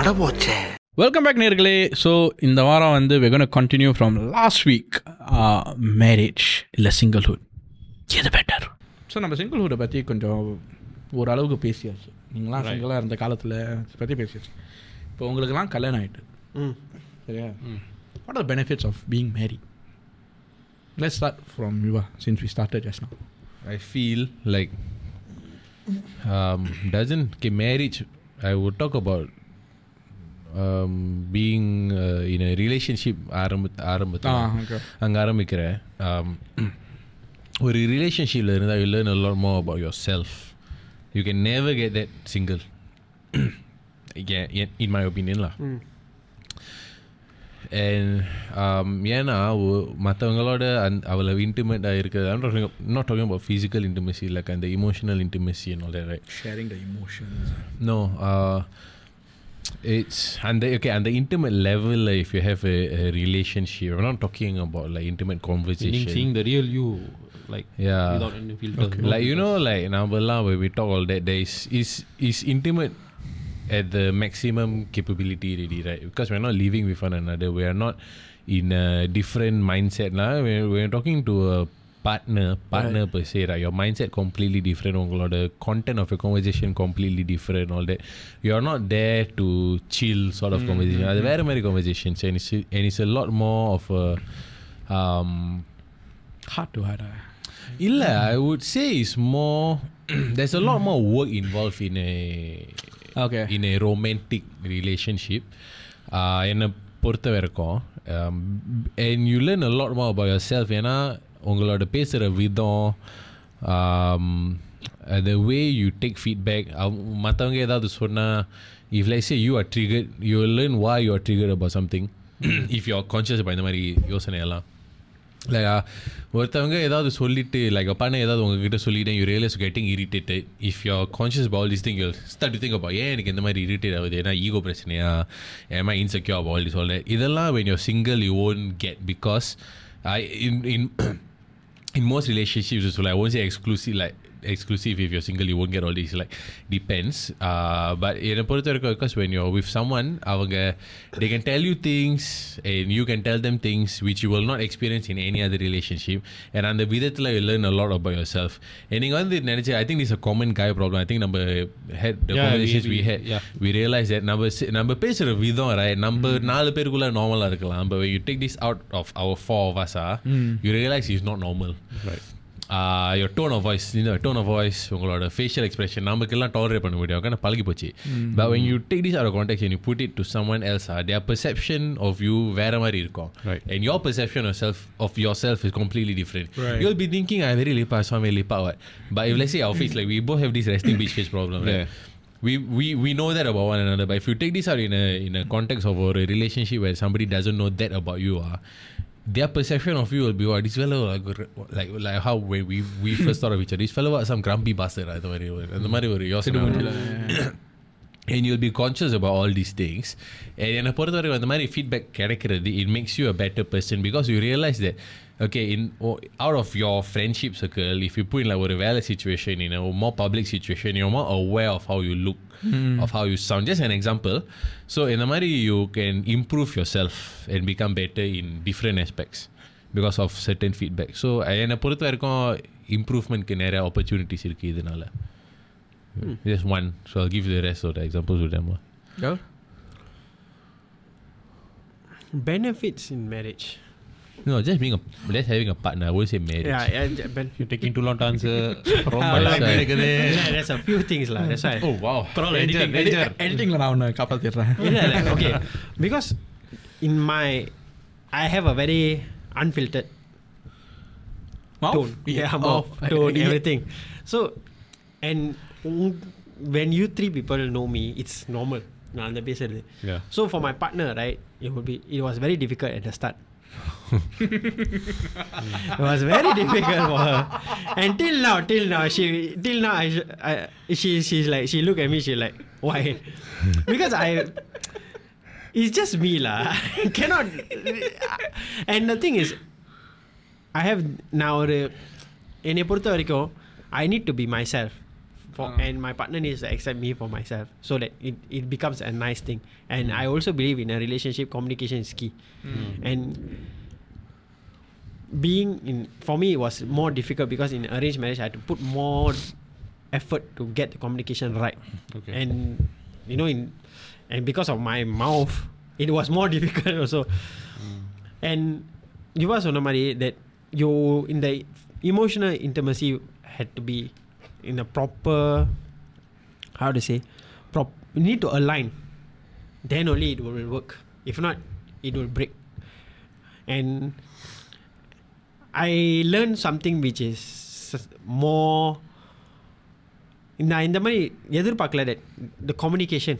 அடபோச்சே welcome back நேர்களே so இந்த வாரம் வந்து வெகன continue from last week marriage இல்லை சிங்கிள்ஹுட் எது பெட்டர் ஸோ நம்ம சிங்கிள்ஹுட்டை பற்றி கொஞ்சம் ஓரளவுக்கு பேசியாச்சு நீங்களாம் சிங்கிளாக இருந்த காலத்தில் பற்றி பேசியாச்சு இப்போ உங்களுக்கெல்லாம் கல்யாணம் ஆகிட்டு சரியா what are benefits of being married let start from Yuva since we started just now I feel like um, doesn't okay, marriage. I would talk being in relationship ஆரம்பி ஆரம்பத்தில் அங்கே ஆரம்பிக்கிறேன். ஒரு ரிலேஷன்ஷிப்பில் இருந்தால் you learn lot more about yourself you can never get that single in my ஒப்பீனியன்லாம் and ஏன்னா மற்றவங்களோட அந் அவ்வளோ இன்டிமேட்டாக இருக்கிறது not talking about physical intimacy இல்லை அந்த இமோஷனல் இன்டிமெசி என்ன sharing the emotion no it's and the, okay and the intimate level if you have a, a, relationship i'm not talking about like intimate conversation. Meaning seeing the real you like yeah. without any filter. okay. like you know like nambala where we talk all that there is is is intimate at the maximum capability really right? Because we're not living with one another. We are not in a different mindset now we're, we're talking to a partner partner per se right your mindset completely different உங்களோட content of your conversation completely different all that you're not there to chill sort of conversation அது வேற மாதிரி conversations and it's, and it's a lot more of a um, hard to heart Illa, I would say it's more. there's a lot more work involved in a Okay. in a romantic relationship. Uh, என்னை பொறுத்த வரைக்கும் um, and you learn a lot more about yourself ஏன்னா உங்களோட பேசுகிற விதம் the way you take feedback மற்றவங்க ஏதாவது சொன்னால் if lies you are trigger you learn what you are trigger about something if you are conscious இப்போ இந்த மாதிரி யோசனையெல்லாம். லைக் ஒருத்தவங்க ஏதாவது சொல்லிவிட்டு லைக் அப்பானே ஏதாவது உங்ககிட்ட சொல்லிட்டேன் you realize getting irritated if you are conscious about this thing you start think அப்பா ஏன் எனக்கு இந்த மாதிரி இரிட்டேட் ஆகுது? ஏன்னா ஈகோ பிரச்சனையா? ஏமா இன்செக்யூர் பவுல் சொல்கிறேன் இதெல்லாம் when you're single you own get because I in in in most relationships it's like won't say exclusive like exclusive if you're single you won't get all these like depends uh, but என்னை பொறுத்த வரைக்கும் because when you're with someone அவங்க they can tell you things and you can tell them things which you will not experience in any other relationship and அந்த விதத்தில் you learn a lot about yourself and நீங்கள் வந்து நினச்சி I think this is a common guy problem I think நம்ம had the Yeah, we- conversations we, we- had yeah. we realize that நம்ம C- நம்ம பேசுகிற விதம் right நம்ம நாலு பேருக்குள்ள நார்மலாக இருக்கலாம் but when you take this out of our four of us ah, you realize it's not normal Right. uh, your tone of voice you know tone of voice உங்களோட facial expression நமக்கெல்லாம் tolerate பண்ண முடியும் kind பழகி போச்சு but when you take this out of context and you put it to someone else ah, their perception of you வேற மாதிரி இருக்கும் Right. and your perception of self of yourself is completely different Right. you'll be thinking I very lepak so I'm very lepak what but if let's say our face like we both have this resting bitch face problem right Yeah. we, we we know that about one another but if you take this out in a in a context of a relationship where somebody doesn't know that about you ah, their perception of you will be what this fellow like, like like how when we we first thought of each other this fellow was some grumpy bastard அந்த மாதிரி ஒரு அந்த மாதிரி ஒரு யோசனை வரும். and you'll be conscious about all these things and என்னை பொறுத்த வரைக்கும் அந்த மாதிரி feedback கிடைக்கிறது it makes you a better person because you realize that okay in oh, out of your friendship circle if you put in like ஒரு வேலை situation in a more public situation you're more aware of how you look of how you sound just an example so in the மாதிரி you can improve yourself and become better in different aspects because of certain feedback so என்னை பொறுத்த வரைக்கும் இம்ப்ரூவ்மெண்ட்க்கு நிறைய opportunities இருக்குது இதனால just one so I'll give you the rest of the examples with them lah. Benefits in marriage. No, just being a just having a partner. I won't say marriage. Yeah, yeah, yeah, ben- You're taking too long to answer. ரொம்ப Ah, time right. எடுக்குது. yeah, there's a few things lah. That's why. Oh wow. Danger, danger. எடிட்டிங்கில் நான் ஒன்று காப்பாற்றிடுறேன் Yeah, like, okay, because in my, I have a very unfiltered tone. Yeah, mouth, tone, everything. So, and mm, when you three people know me, it's normal. நான் அந்த பேசுறது Yeah. So for my partner, right, it would be it was very difficult at the start. it was very difficult for her. And till now, till now, she till now I, sh- I she she's like she look at me, she like, why? because I it's just me lah. I cannot and the thing is I have now ஒரு என்னை பொறுத்த வரைக்கும் I need to be myself for ah. and my partner needs to accept me for myself so that it, it becomes a nice thing and mm. i also believe in a relationship communication is key mm. and being in for me it was more difficult because in arranged marriage i had to put more effort to get the communication right okay. and you know in and because of my mouth it was more difficult also mm. and you was on that you in the emotional intimacy had to be in a proper how to say prop you need to align then only it will work if not it will break and I learned something which is more நான் இந்த மாதிரி எதிர்பார்க்கல that the communication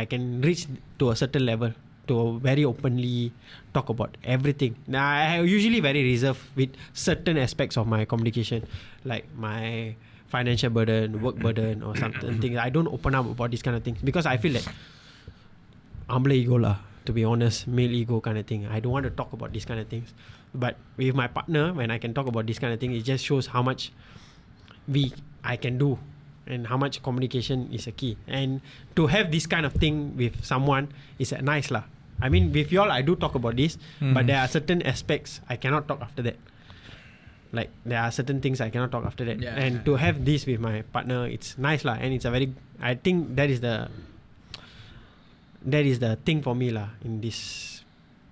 I can reach to a certain level to very openly talk about everything. Now I usually very reserved with certain aspects of my communication, like my financial burden, work burden, or something things. I don't open up about these kind of things because I feel like humble ego lah. To be honest, male ego kind of thing. I don't want to talk about these kind of things. But with my partner, when I can talk about this kind of thing, it just shows how much we I can do and how much communication is a key. And to have this kind of thing with someone is uh, nice lah. I mean, with y'all, I do talk about this, but Mhm. there are certain aspects I cannot talk after that Like there are certain things I cannot talk after that. Yeah. And to have this with my partner, it's nice lah, and it's a very. I think that is the. That is the thing for me lah in this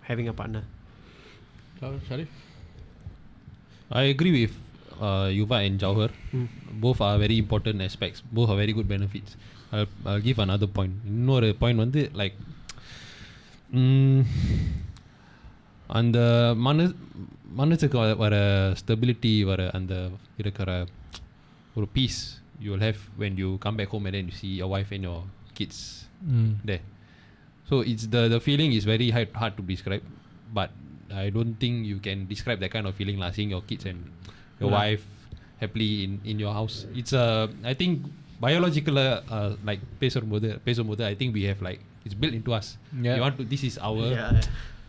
having a partner. Sorry. I agree with uh, Yuva and Jauhar. Mm. Both are very important aspects. Both are very good benefits. I'll, I'll give another point. இன்னொரு point வந்து like mm, அந்த மனு மனசுக்கு வ- வர stability வர அந்த இருக்கிற ஒரு piece you will have when you come back home and then you see your wife and your kids there. So it's the the feeling is very hard, hard to describe, but I don't think you can describe that kind of feeling like seeing your kids and your Yeah. wife happily in, in your house. It's a I think biological uh, uh, like பேசும்போது பேசும்போது I think we have like it's built into us. Yeah. We want to this is our Yeah.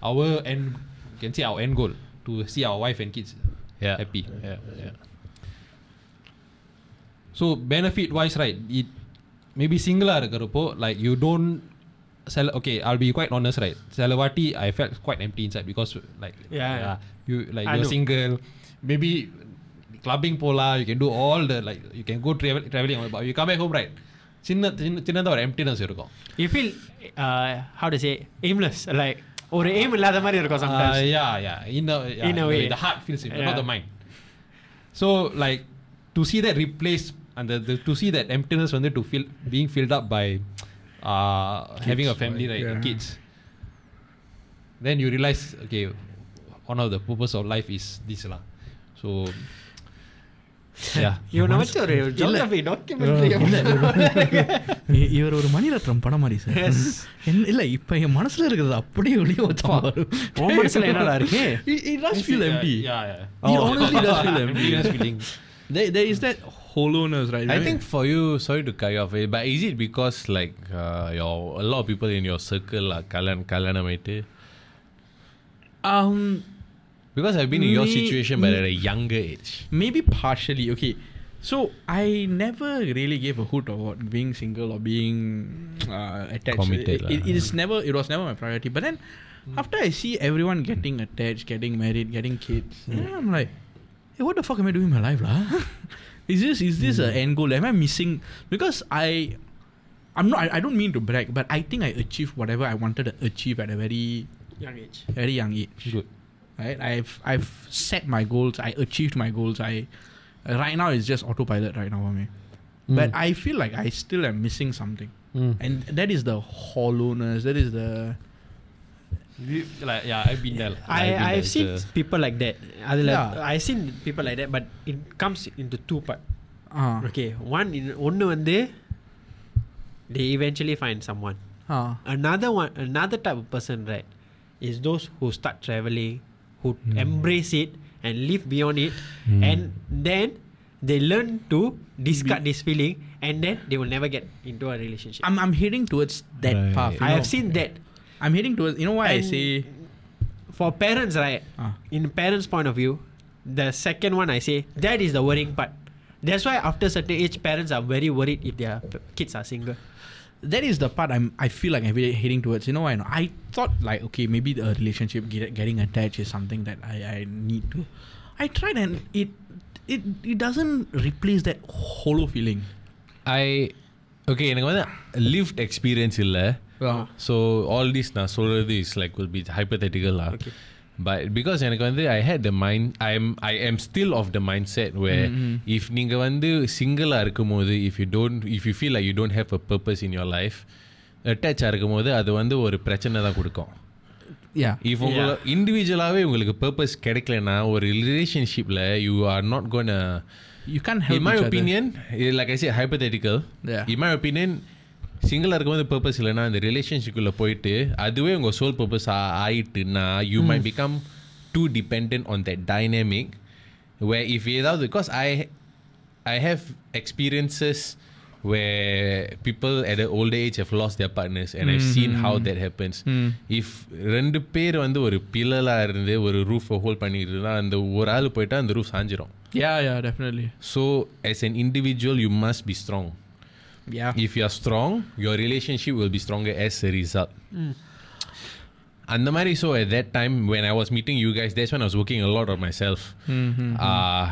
our end you can say our end goal to see our wife and kids Yeah. happy. Yeah. Yeah. So benefit wise, right? It maybe single இருக்கிறப்போ like you don't sell. Okay, I'll be quite honest, right? Salawati, I felt quite empty inside because like Yeah. you like I you're know. single. Maybe clubbing pola, you can do all the like you can go travel traveling, but you come back home, right? சின்ன சின்ன சின்னதாக ஒரு emptiness இருக்கும் You feel uh, how to say aimless, like ஒரு aim இல்லாத மாதிரி இருக்கும் Uh, sometimes. yeah, yeah. In a, yeah, In a way. the heart feels it, but Yeah. not the mind. So like to see that replaced and the, the, to see that emptiness வந்து to fill being filled up by uh, having a family, right? yeah. Kids. Then you realize, okay, one of the purpose of life is this lah. So yeah. இவனை வச்சு ஒரு geography documentary இ- இவர் ஒரு மணிரத்னம் படம் மாதிரி sir என்ன- இல்ல இப்ப என் மனசுல இருக்கிறது அப்படியே வெளியே வச்சா வரும் உன் மனசுல என்னடா இருக்கு? It, it does feel empty. Yeah, yeah. It honestly does feel empty. Emptiness feeling. There, there is that hollowness, right? I Right? think for you, sorry to cut you off, eh, but is it because like uh, your a lot of people in your circle are kalan kalanamaite? um because I've been in your Me- situation, but me- at a younger age. maybe partially okay. So I never really gave a hoot about being single or being uh, attached. Committed It, it, it is never. It was never my priority. But then after I see everyone getting attached, getting married, getting kids, then I'm like, hey, what the fuck am I doing in my life, lah? is this is this an end goal? Am I missing? Because I, I'm not. I, I don't mean to brag, but I think I achieved whatever I wanted to achieve at a very Young age. very young age. Good Right? I've I've set my goals. I achieved my goals. I right now it's just autopilot right now for me. But I feel like I still am missing something, Mm. and that is the hollowness. That is the We- like yeah, I've been there. lah. I I've been I've there. seen It's a- people like that. அதுல Yeah. I've seen people like that, but it comes into two part. uh, Okay, one in ஒன்னு வந்து they eventually find someone. uh, Another one, another type of person, right, is those who start traveling, who embrace it and live beyond it, and then they learn to discard this feeling, and then they will never get into a relationship. I'm I'm heading towards that Right. path. you I have know. seen that. I'm heading towards. You know why I And say? for parents, right? Uh, In parents' point of view, the second one I say that is the worrying part. That's why after certain age, parents are very worried if their p- kids are single that is the part I'm I feel like I'm really heading towards. You know, I know I thought like okay maybe the relationship get, getting attached is something that I, I need to. I tried and it it it doesn't replace that hollow feeling. I okay எனக்கு வந்து lived experience இல்லை Yeah. So all this நான் சொல்கிறது is like will be hypothetical lah Okay. But because எனக்கு வந்து ஐ had the mind I M I am still of the mind set way if நீங்கள் வந்து சிங்கிளாக இருக்கும்போது if you don't if you feel like you don't have a purpose in your life அட்டாச்சாக இருக்கும்போது அது வந்து ஒரு பிரச்சனை தான் கொடுக்கும் Yeah. இஃப் உங்களை இண்டிவிஜுவலாகவே உங்களுக்கு பர்பஸ் கிடைக்கலனா ஒரு ரிலேஷன்ஷிப்பில் you are not cone You can't help in my each other. opinion eh, like I said சிங்கிளாக இருக்கும்போது பர்பஸ் இல்லைன்னா அந்த ரிலேஷன்ஷிப்புக்குள்ளே போயிட்டு அதுவே உங்கள் soul purpose ஆயிட்டுன்னா you may become too dependent on that dynamic way if ஏதாவது because I I have experiences where people at an older age have lost their partners and I've seen how that happens. If ரெண்டு பேர் வந்து ஒரு பில்லலாக இருந்து ஒரு ரூஃபை hold பண்ணிட்டு இருந்தா அந்த ஒரு ஆள் போயிட்டா அந்த ரூஃப் சாஞ்சிரும் Yeah, yeah, definitely. So, as an individual, you must be strong. Yeah. If you are strong, your relationship will be stronger as a result. And the Mari, so at that time when I was meeting you guys, that's when I was working a lot on myself. Uh,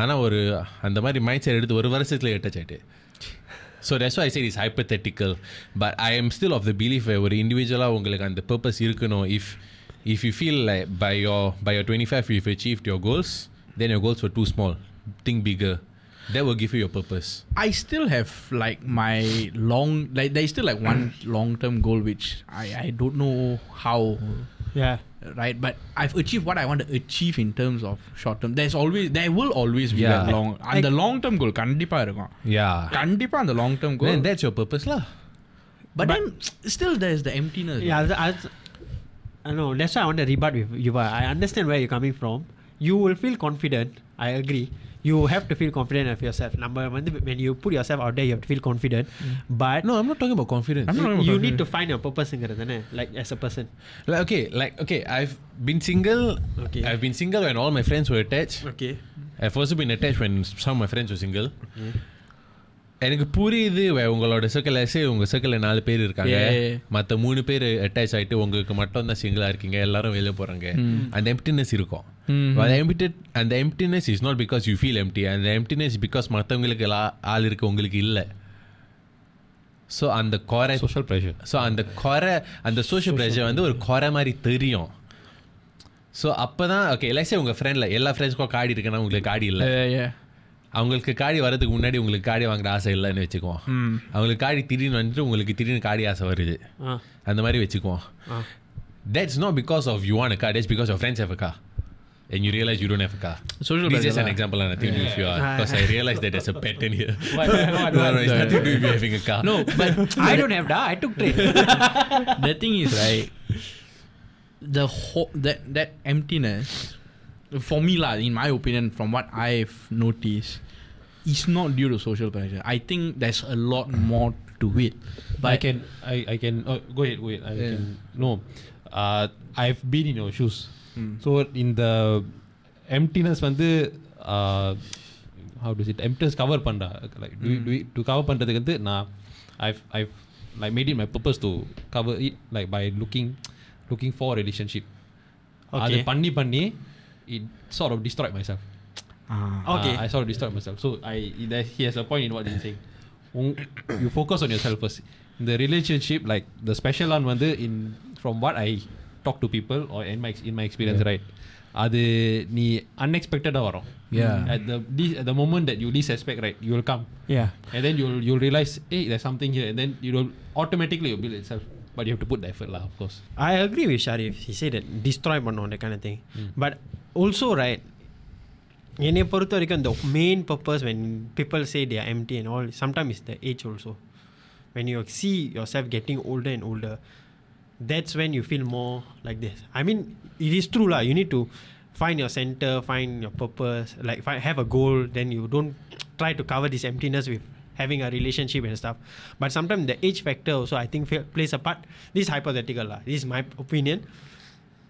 ஆனால் ஒரு அந்த மாதிரி mind set எடுத்து ஒரு வருஷத்தில் எட்டாச் ஆயிட்டு so that's I said is hypothetical but I am still of the belief ஒரு இண்டிவிஜுவலாக உங்களுக்கு அந்த பர்பஸ் இருக்கணும் if if you feel like by your by your twenty five if achieve your goals then your goals were two small think bigger that will give you your purpose I still have like my long like there is still like one long term goal which I, I don't know how Yeah. right but I've achieved what I want to achieve in terms of short term there's always there will always be Yeah. that long and the long term goal கண்டிப்பா இருக்கும் yeah கண்டிப்பா அந்த long term goal then that's your purpose lah but, then still there's the emptiness Yeah, th- I, I know. That's why I want to rebut with you. I understand where you're coming from. You will feel confident. I agree. You have to feel confident of yourself. Number one, when you put yourself out there, you have to feel confident. But no I'm not talking about confidence I'm not you, talking about you need to confidence. find your purpose in it, like as a person. like okay like okay I've been single Okay. I've been single when all my friends were attached Okay. I've also been attached when some of my friends were single எனக்கு புரியுது வே- உங்களோட circle சே உங்க சர்க்கிளில் நாலு பேர் இருக்காங்க Yeah, yeah, yeah. மற்ற மூணு பேர் அட்டாச் ஆயிட்டு உங்களுக்கு மட்டும் தான் சிங்கிளாக இருக்கீங்க எல்லாரும் வெளியே போகிறாங்க அந்த எம்டினஸ் இருக்கும் mm-hmm. but the empty and the emptiness is not because you feel empty மற்றவங்களுக்கு ஆள் இருக்கு உங்களுக்கு இல்லை. ஸோ அந்த குறை சோஷியல் ப்ரெஷர் ஸோ அந்த குறை அந்த சோஷியல் ப்ரெஷர் வந்து ஒரு குறை மாதிரி தெரியும். ஸோ அப்போ தான் ஓகே லைஸே உங்கள் ஃப்ரெண்டில் எல்லா ஃப்ரெண்ட்ஸ்க்கும் காடி இருக்குன்னா உங்களுக்கு காடி இல்லை. அவங்களுக்கு காடி வரதுக்கு முன்னாடி உங்களுக்கு காடி வாங்குற ஆசை இல்லைன்னு வச்சுக்குவோம். அவங்களுக்கு காடி திடீர்னு வந்துட்டு உங்களுக்கு திடீர்னு காடி ஆசை வருது. அந்த மாதிரி வச்சுக்குவோம். That's no because of you want a car dates because of friends how car and you realize you don't have a car Social this is just an example and I think if you are because I realize that there's a pattern here What, what, no, no, it's nothing to do with having a car no but I don't have that. I took train. the thing is right the whole that that emptiness for me lah in my opinion from what i've noticed is not due to social pressure i think there's a lot more to it But I can, I, I can. Oh, go ahead. Wait, I Yeah. can. No, uh, I've been in your shoes. Hmm. So in the emptiness, வந்து uh, how does it emptiness cover பண்ணா like do, Hmm. do, to cover பண்றதுக்கு வந்து நான் I've I've like made it my purpose to cover it like by looking looking for a relationship. அது Okay. பண்ணி பண்ணி it sort of destroyed myself. ah, Okay. Uh, I sort of destroyed myself. So I there, he has a point in what he's saying. உங்- you focus on yourself first. The relationship, like the special one, வந்து in from what I talk to people or in my ex- in my experience, right? அது நீ அன்எக்ஸ்பெக்டடாக வரும் Yeah. at the this, at the moment that you least expect right you will come yeah. and then you'll you'll realize hey there's something here and then you will automatically will build itself but you have to put the effort lah of course I agree with Sharif. He said that destroy பண்ணோம் that kind of thing. But also right, என்னை பொறுத்த வரைக்கும் the main purpose when people say they are empty and all, sometimes it's the age also. When you see yourself getting older and older, that's when you feel more like this. I mean, it is true lah. You need to find your center, find your purpose, like find, have a goal. Then you don't try to cover this emptiness with having a relationship and stuff. But sometimes the age factor also, I think, plays a part. This is hypothetical lah. This is my opinion.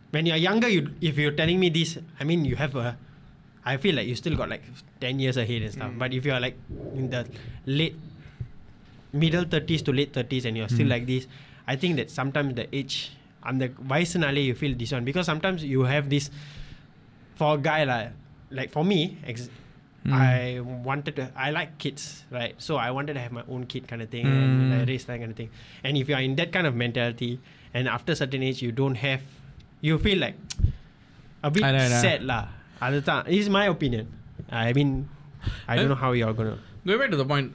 When you're younger, you if you're telling me this, I mean, you have a I feel like you still got like 10 years ahead and stuff. Mm. But if you're like in the late, middle 30s to late 30s and you're still mm. like this, I think that sometimes the age, and the vayasanaale you feel this one. Because sometimes you have this, for a guy like, like for me, ex- I wanted to, I like kids, right? So I wanted to have my own kid kind of thing and Mm. I raise that kind of thing. And if you are in that kind of mentality, and after certain age you don't have, you feel like a bit I know, I know. sad lah. அதுதான் is my opinion. I mean, I don't know how you're gonna. Going back to the point,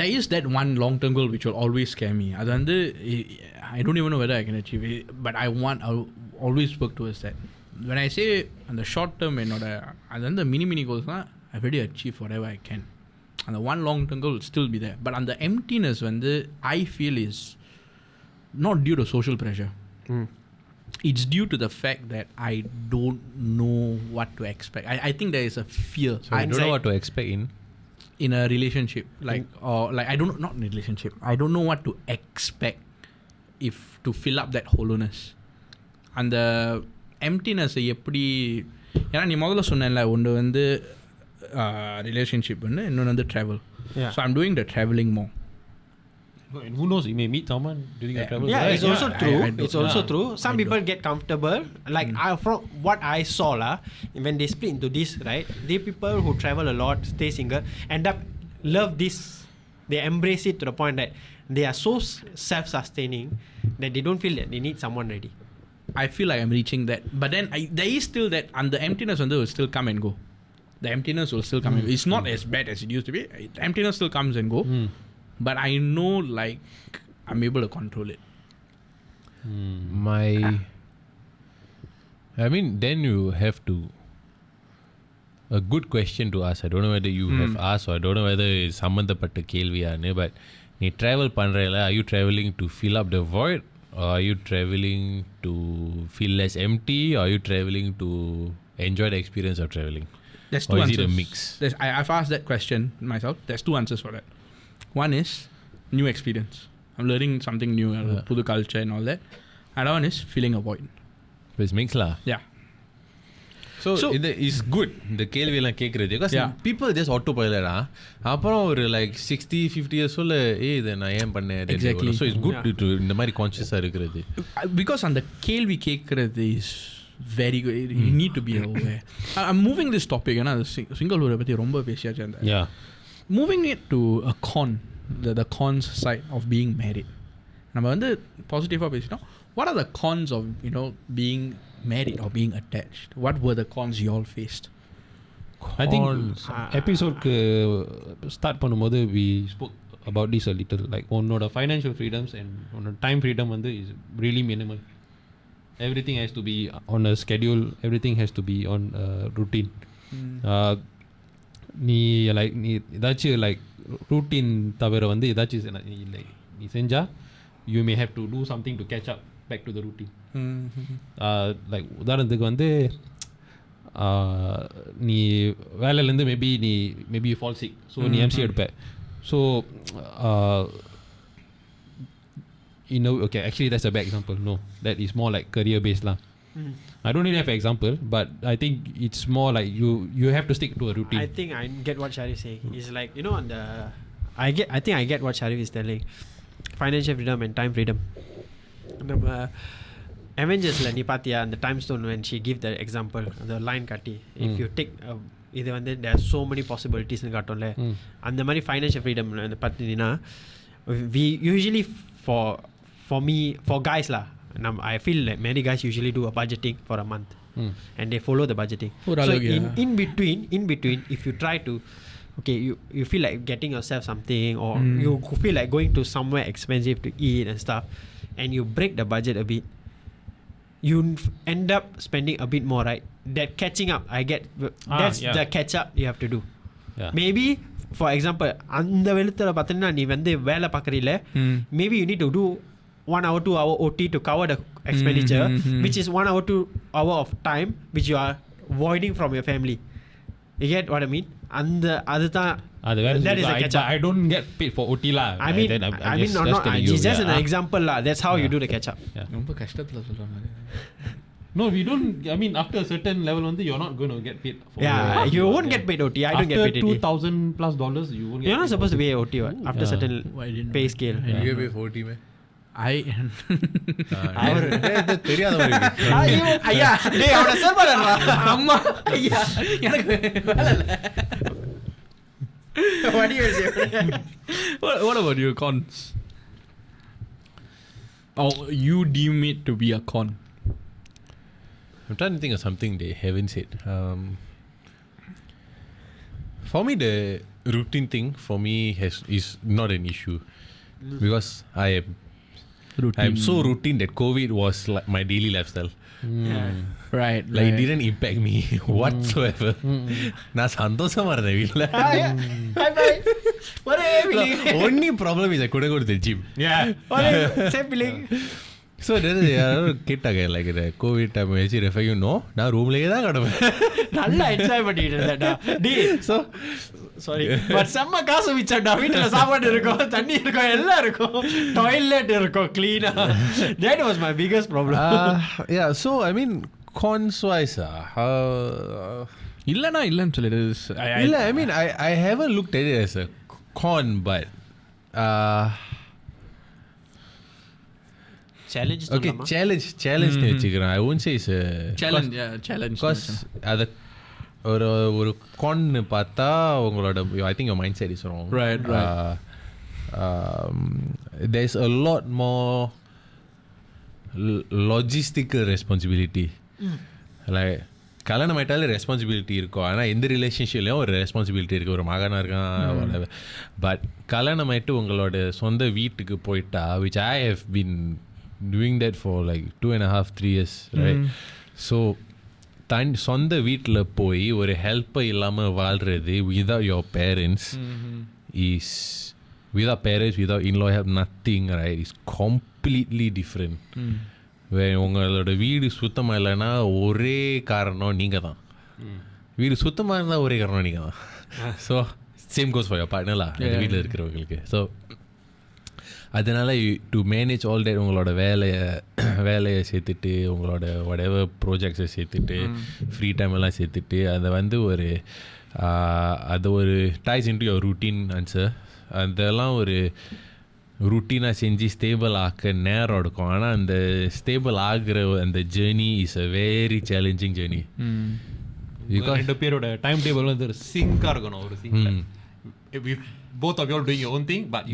there is that one long term goal which will always scare me. அது வந்து I don't even know whether I can achieve it, but I want, I always work towards that. When I say அந்த short term என்னோட அது வந்து mini mini goals தான் ஐ already achieve whatever I can. அந்த one long term goal still be there. But அந்த emptiness வந்து I feel is not due to social pressure. It's due to the fact that I don't know what to expect. I, I think there is a fear. So I don't know what to expect in. in a relationship like or like i don't know not in a relationship i don't know what to expect if to fill up that hollowness அந்த emptiness எப்படி ஏன்னா நீ முதல்ல சொன்னேன்ல ஒன்று வந்து relationship ஒன்று இன்னொன்று வந்து travel Yeah. So I'm doing the travelling மோ And who knows, you may meet someone during your travels. Yeah, right? it's also I- true. I don't- it's also yeah. true. Some I people get comfortable. Like I, from what I saw lah, when they split into this, right? They people who travel a lot, stay single, end up love this. they embrace it to the point that they are so self-sustaining that they don't feel that they need someone ready. I feel like I'm reaching that, but then I, there is still that, and the emptiness on will still come and go. The emptiness will still come. Mm. It's not mm. as bad as it used to be. It, emptiness still comes and go, mm. but I know like I'm able to control it. Hmm. My, I mean, then you have to A good question to ask. I don't know whether you have asked or I don't know whether it's சம்மந்தப்பட்ட கேள்வியான்னு but நீ travel பண்ணுறல are you traveling to fill up the void or are you traveling to feel less empty or are you traveling to enjoy the experience of traveling There's or two is answers. it a mix There's, I, I've asked that question myself. There's two answers for that. One is new experience. I'm learning something new, uh, Yeah. pudu culture and all that. Another one is filling a void. But it's mix lah Yeah. So So- இது is good இந்த கேள்வியெல்லாம் கேட்குறது because Yeah. People just auto பைலடா அப்புறம் ஒரு like sixty fifty years சொல்ல ஏ இதை நான் ஏன் பண்ணேன் Exactly. So it's good Yeah. To இந்த மாதிரி கான்ஷியஸாக இருக்கிறது Uh, Because on the கேள்வி கேட்கறது is very good. You need to be aware. I- I'm moving this topic. ஏன்னா சிங்கிள் ஊரை பற்றி ரொம்ப பேசியாச்சு அந்த Yeah. moving it to a con, the, the cons side of being married. நம்ம வந்து பாசிட்டிவாக பேசிட்டோம் what are the cons of you know being married or being attached what were the cons you all faced I think Cons. எபிசோட்க்கு start பண்ணும்போது we spoke about this a little like உன்னோட financial freedoms and உன்னோட time freedom வந்து is really minimal every thing has to be on a schedule every thing has to be on routine நீ like நீ ஏதாச்சும் like routine தவிர வந்து ஏதாச்சும் செ- நீ இல்லை நீ செஞ்சா you may have to do something to catch up back to the routine like உதாரணத்துக்கு வந்து uh, நீ வேலையிலேருந்து மேபி நீ மேபி ஃபால் சிக் ஸோ நீ எம்சி எடுப்ப ஸோ இன்னோ okay actually that's a bad example no that is more like career based lah I don't really have an example but I think it's more like you you have to stick to a routine I think I get what Sharif saying. It's like you know on the I get I think I get what Sharif is telling. Financial freedom and time freedom. நம்ம அவெஞ்சர்ஸில் நீ பார்த்தியா அந்த time stone when she give the example அந்த line காட்டி if you take இது வந்து தேர் so many possibilities காட்டும்ல Mm. அந்த மாதிரி ஃபைனான்ஷியல் ஃப்ரீடம் பார்த்தீங்கன்னா we usually for for me for guys lah நம் I feel many guys usually do a budgeting for a month Mm. and they follow the budgeting. ஒரு so அளவுக்கு, in, yeah. in between, in between, if you try to, okay, you, you feel like getting yourself something or Mm. you feel like going to somewhere expensive to eat and stuff, and you break the budget a bit, you f- end up spending a bit more, right? That catching up, I get. Ah, That's yeah. the catch up you have to do. yeah Maybe, for example, அந்த வெளுத்தில் பார்த்தீங்கன்னா நீ வந்து வேலை பார்க்குறீல Mm. maybe you need to do one hour two hour OT to cover the expenditure Mhm, mhm. which is one hour two hour of time which you are voiding from your family you get what I mean அந்த அதுதான் அது வேற that is I, the catch up I don't get paid for OT lah I mean Then I'm, I'm I mean just, no, just not, telling it's you, just yeah. an example lah that's how you Yeah. do the catch up ரொம்ப கஷ்டத்தில் சொல்கிற மாதிரி No, we don't. I mean, after a certain level, வந்து you're not going to get paid. For Yeah, your- you won't get paid OT. I don't get After paid two OT. thousand plus dollars, you won't get. You're not paid supposed to pay OT what? after Yeah. certain Why didn't pay I- scale. I You pay 40 man. I தெரியாத மாதிரி இருக்கு. ஐயா டேய் அவன சேப்பாடா அம்மா ஐயா எனக்கு வேலை இல்ல what do you say? what, what about your cons oh you deem it to be a con I'm trying to think of something they haven't said. Um, for me, the routine thing for me has is not an issue because I am I am so routine that COVID was like my daily lifestyle. right Like it right. didn't impact me whatsoever. நான் சந்தோஷமா இருந்தேன் வீட்டில் Bye bye. What are you feeling? only problem is I couldn't go to the gym. Yeah. What are you same feeling? So யாராவது கேட்டாங்க like இந்த Covid time வச்சு ரெஃபையும் no நான் ரூம்லேயே தான் கிடப்பேன் நல்லா என்ஜாய் பண்ணிட்டு இருந்தேன்டா. டி ஸோ சாரி பட் செம்ம காசு மிச்சம்டா. வீட்டுல சாப்பாடு இருக்கும் தண்ணி இருக்கும் எல்லாம் இருக்கும். டாய்லெட் இருக்கும் கிளீனா that was my biggest problem yeah, so I mean, cons wise, uh, uh, இல்லனா இல்லன்னு சொல்லிடு I- I- இல்ல, I mean, I, I haven't looked at it as challenge okay challenge challenge வச்சுக்கிறேன் I won't say challenge challenge because அதை ஒரு ஒரு கொன்னு பார்த்தா உங்களோட I think mindset is wrong there is a lot more logistical responsibility like கல்யாணம் ஆயிட்டாலே responsibility இருக்கும். ஆனால் எந்த ரிலேஷன்ஷிப்லேயும் ஒரு ரெஸ்பான்சிபிலிட்டி இருக்குது ஒரு மகனாக இருக்கான் பட் கல்யாணம் ஆயிட்டு உங்களோட சொந்த வீட்டுக்கு போயிட்டா which I have been doing that for like two and half three years right so தன் சொந்த வீட்டில் போய் ஒரு ஹெல்ப்பை இல்லாமல் வாழ்கிறது with your parents is without parents without in-laws help nothing right is completely different உங்களோட வீடு சுத்தமாக இல்லைன்னா ஒரே காரணம் நீங்கள் தான் mm. வீடு சுத்தமாக இருந்தால் ஒரே காரணம் நீங்கள் தான் so same goes for your பார்ட்னலா வீட்டில் இருக்கிறவங்களுக்கு. ஸோ அதனால டு மேனேஜ் ஆல் டேட் உங்களோட வேலையை வேலையை சேர்த்துட்டு உங்களோட whatever ப்ராஜெக்ட்ஸை சேர்த்துட்டு ஃப்ரீ டைம் எல்லாம் சேர்த்துட்டு அதை வந்து ஒரு அது ஒரு ties into your routine answer அதெல்லாம் ஒரு ரூட்டீனாக செஞ்சு ஸ்டேபிள் ஆக்க நேரம் எடுக்கும். ஆனால் அந்த ஸ்டேபிள் ஆகிற அந்த journey is a very challenging journey ரெண்டு பேரோட டைம் டேபிள் வந்து ஒரு சிங்காக இருக்கணும் ஒரு sync Mm. with both of you all doing your own thing but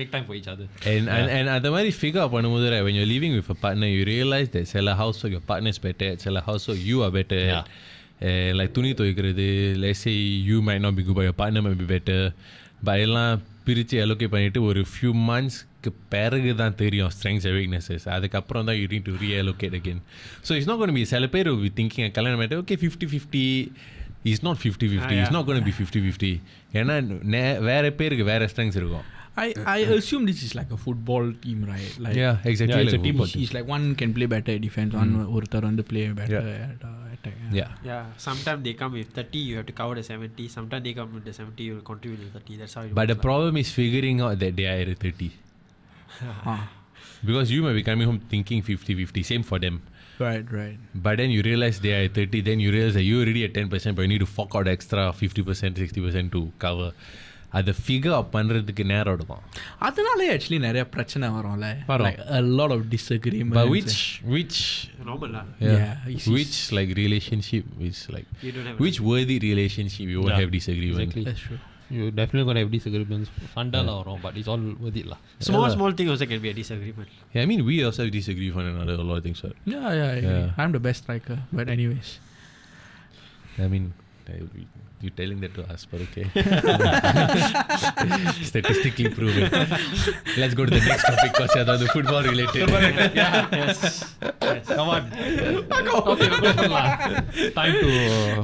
make time for each other And, and, and அந்த மாதிரி figure out பண்ணும்போது right, when you're living with a partner you realize that சில household your partner is better at சில household you are better at. Yeah. Uh, like துணி துவைக்கிறது let's say you might not be good but your partner might be better but எல்லாம் பிரித்து allocate பண்ணிட்டு ஒரு few monthsக்கு பிறகு தான் தெரியும் strengths and weaknesses அதுக்கப்புறம் தான் you need to reallocate again so it's not going to be சில பேர் will be thinking கல்யாணம் ஆகிட்டு okay 50-50 It's not 50-50 It's not going to be 50-50 ஏன்னா நே- வேற பேருக்கு வேற strengths இருக்கும் I, uh, I uh. assume this is like a football team, right? Like yeah, exactly. Yeah, it's like a team. It's like one can play better at defense, mm. one or on player play better yeah. at uh, attack. Yeah. yeah. yeah. Sometimes they come with thirty, you have to cover the seventy. Sometimes they come with the seventy, you contribute the thirty. That's how. But the like. problem is figuring out that they are at thirty. Because you may be coming home thinking 50-50, same for them. Right, right. But then you realize they are 30, then you realize that you're already at 10%, but you need to fork out extra 50%, 60% to cover. அதை figure up பண்ணுறதுக்கு நேரம் எடுக்கும் அதனாலே actually நிறைய பிரச்சனை வரும்ல வரும். like a lot of disagreement But which, which, Normal lah. yeah, Yeah, it's- which like relationship is like, You don't have which worthy relationship you won't Yeah, have disagreement? exactly. that's true you definitely gonna have disagreements சண்டைலாம் வரும் but it's all worth it lah Small, small thing also can be a disagreement. Yeah, I mean, we ourselves disagree with one another a lot of things. Right? yeah yeah, I agree. Yeah. I'm the best striker but anyways I mean, I- you're telling that to us, but okay. Statistically proven. Let's go to the next topic because yeah, the football related. come on. Okay time to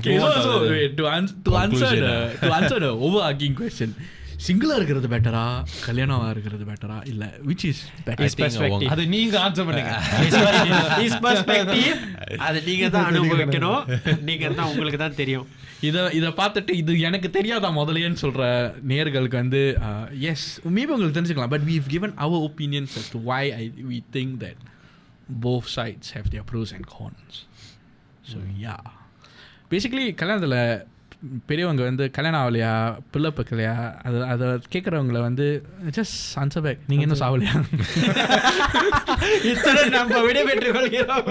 Okay, so, so wait, to, ans- to answer the to answer the overarching question சிங்கிளாக இருக்கிறது பெட்டரா கல்யாணம் இருக்கிறது பெட்டரா இல்லை which is அது நீங்க answer பண்ணுங்க. அது நீங்கள் தான் அனுபவிக்கணும். நீங்கள் தான் உங்களுக்கு தான் தெரியும். இதை இதை பார்த்துட்டு இது எனக்கு தெரியாதா முதலேன்னு சொல்கிற நேர்களுக்கு வந்து எஸ் மேபி உங்களுக்கு தெரிஞ்சுக்கலாம் but we've given our opinions as to why I we think that both sides have their pros and cons so yeah basically கல்யாணத்தில் பெரியவங்க வந்து கல்யாணம் ஆகலையா பிள்ளை பக்கலையா அது அதை கேட்குறவங்கள வந்து ஜஸ்ட் ஆன்சர் பேக் நீங்கள் இன்னும் சாவலையா? இத்தனை நம்ம விடைபெற்றுக் கொள்கிறோம்.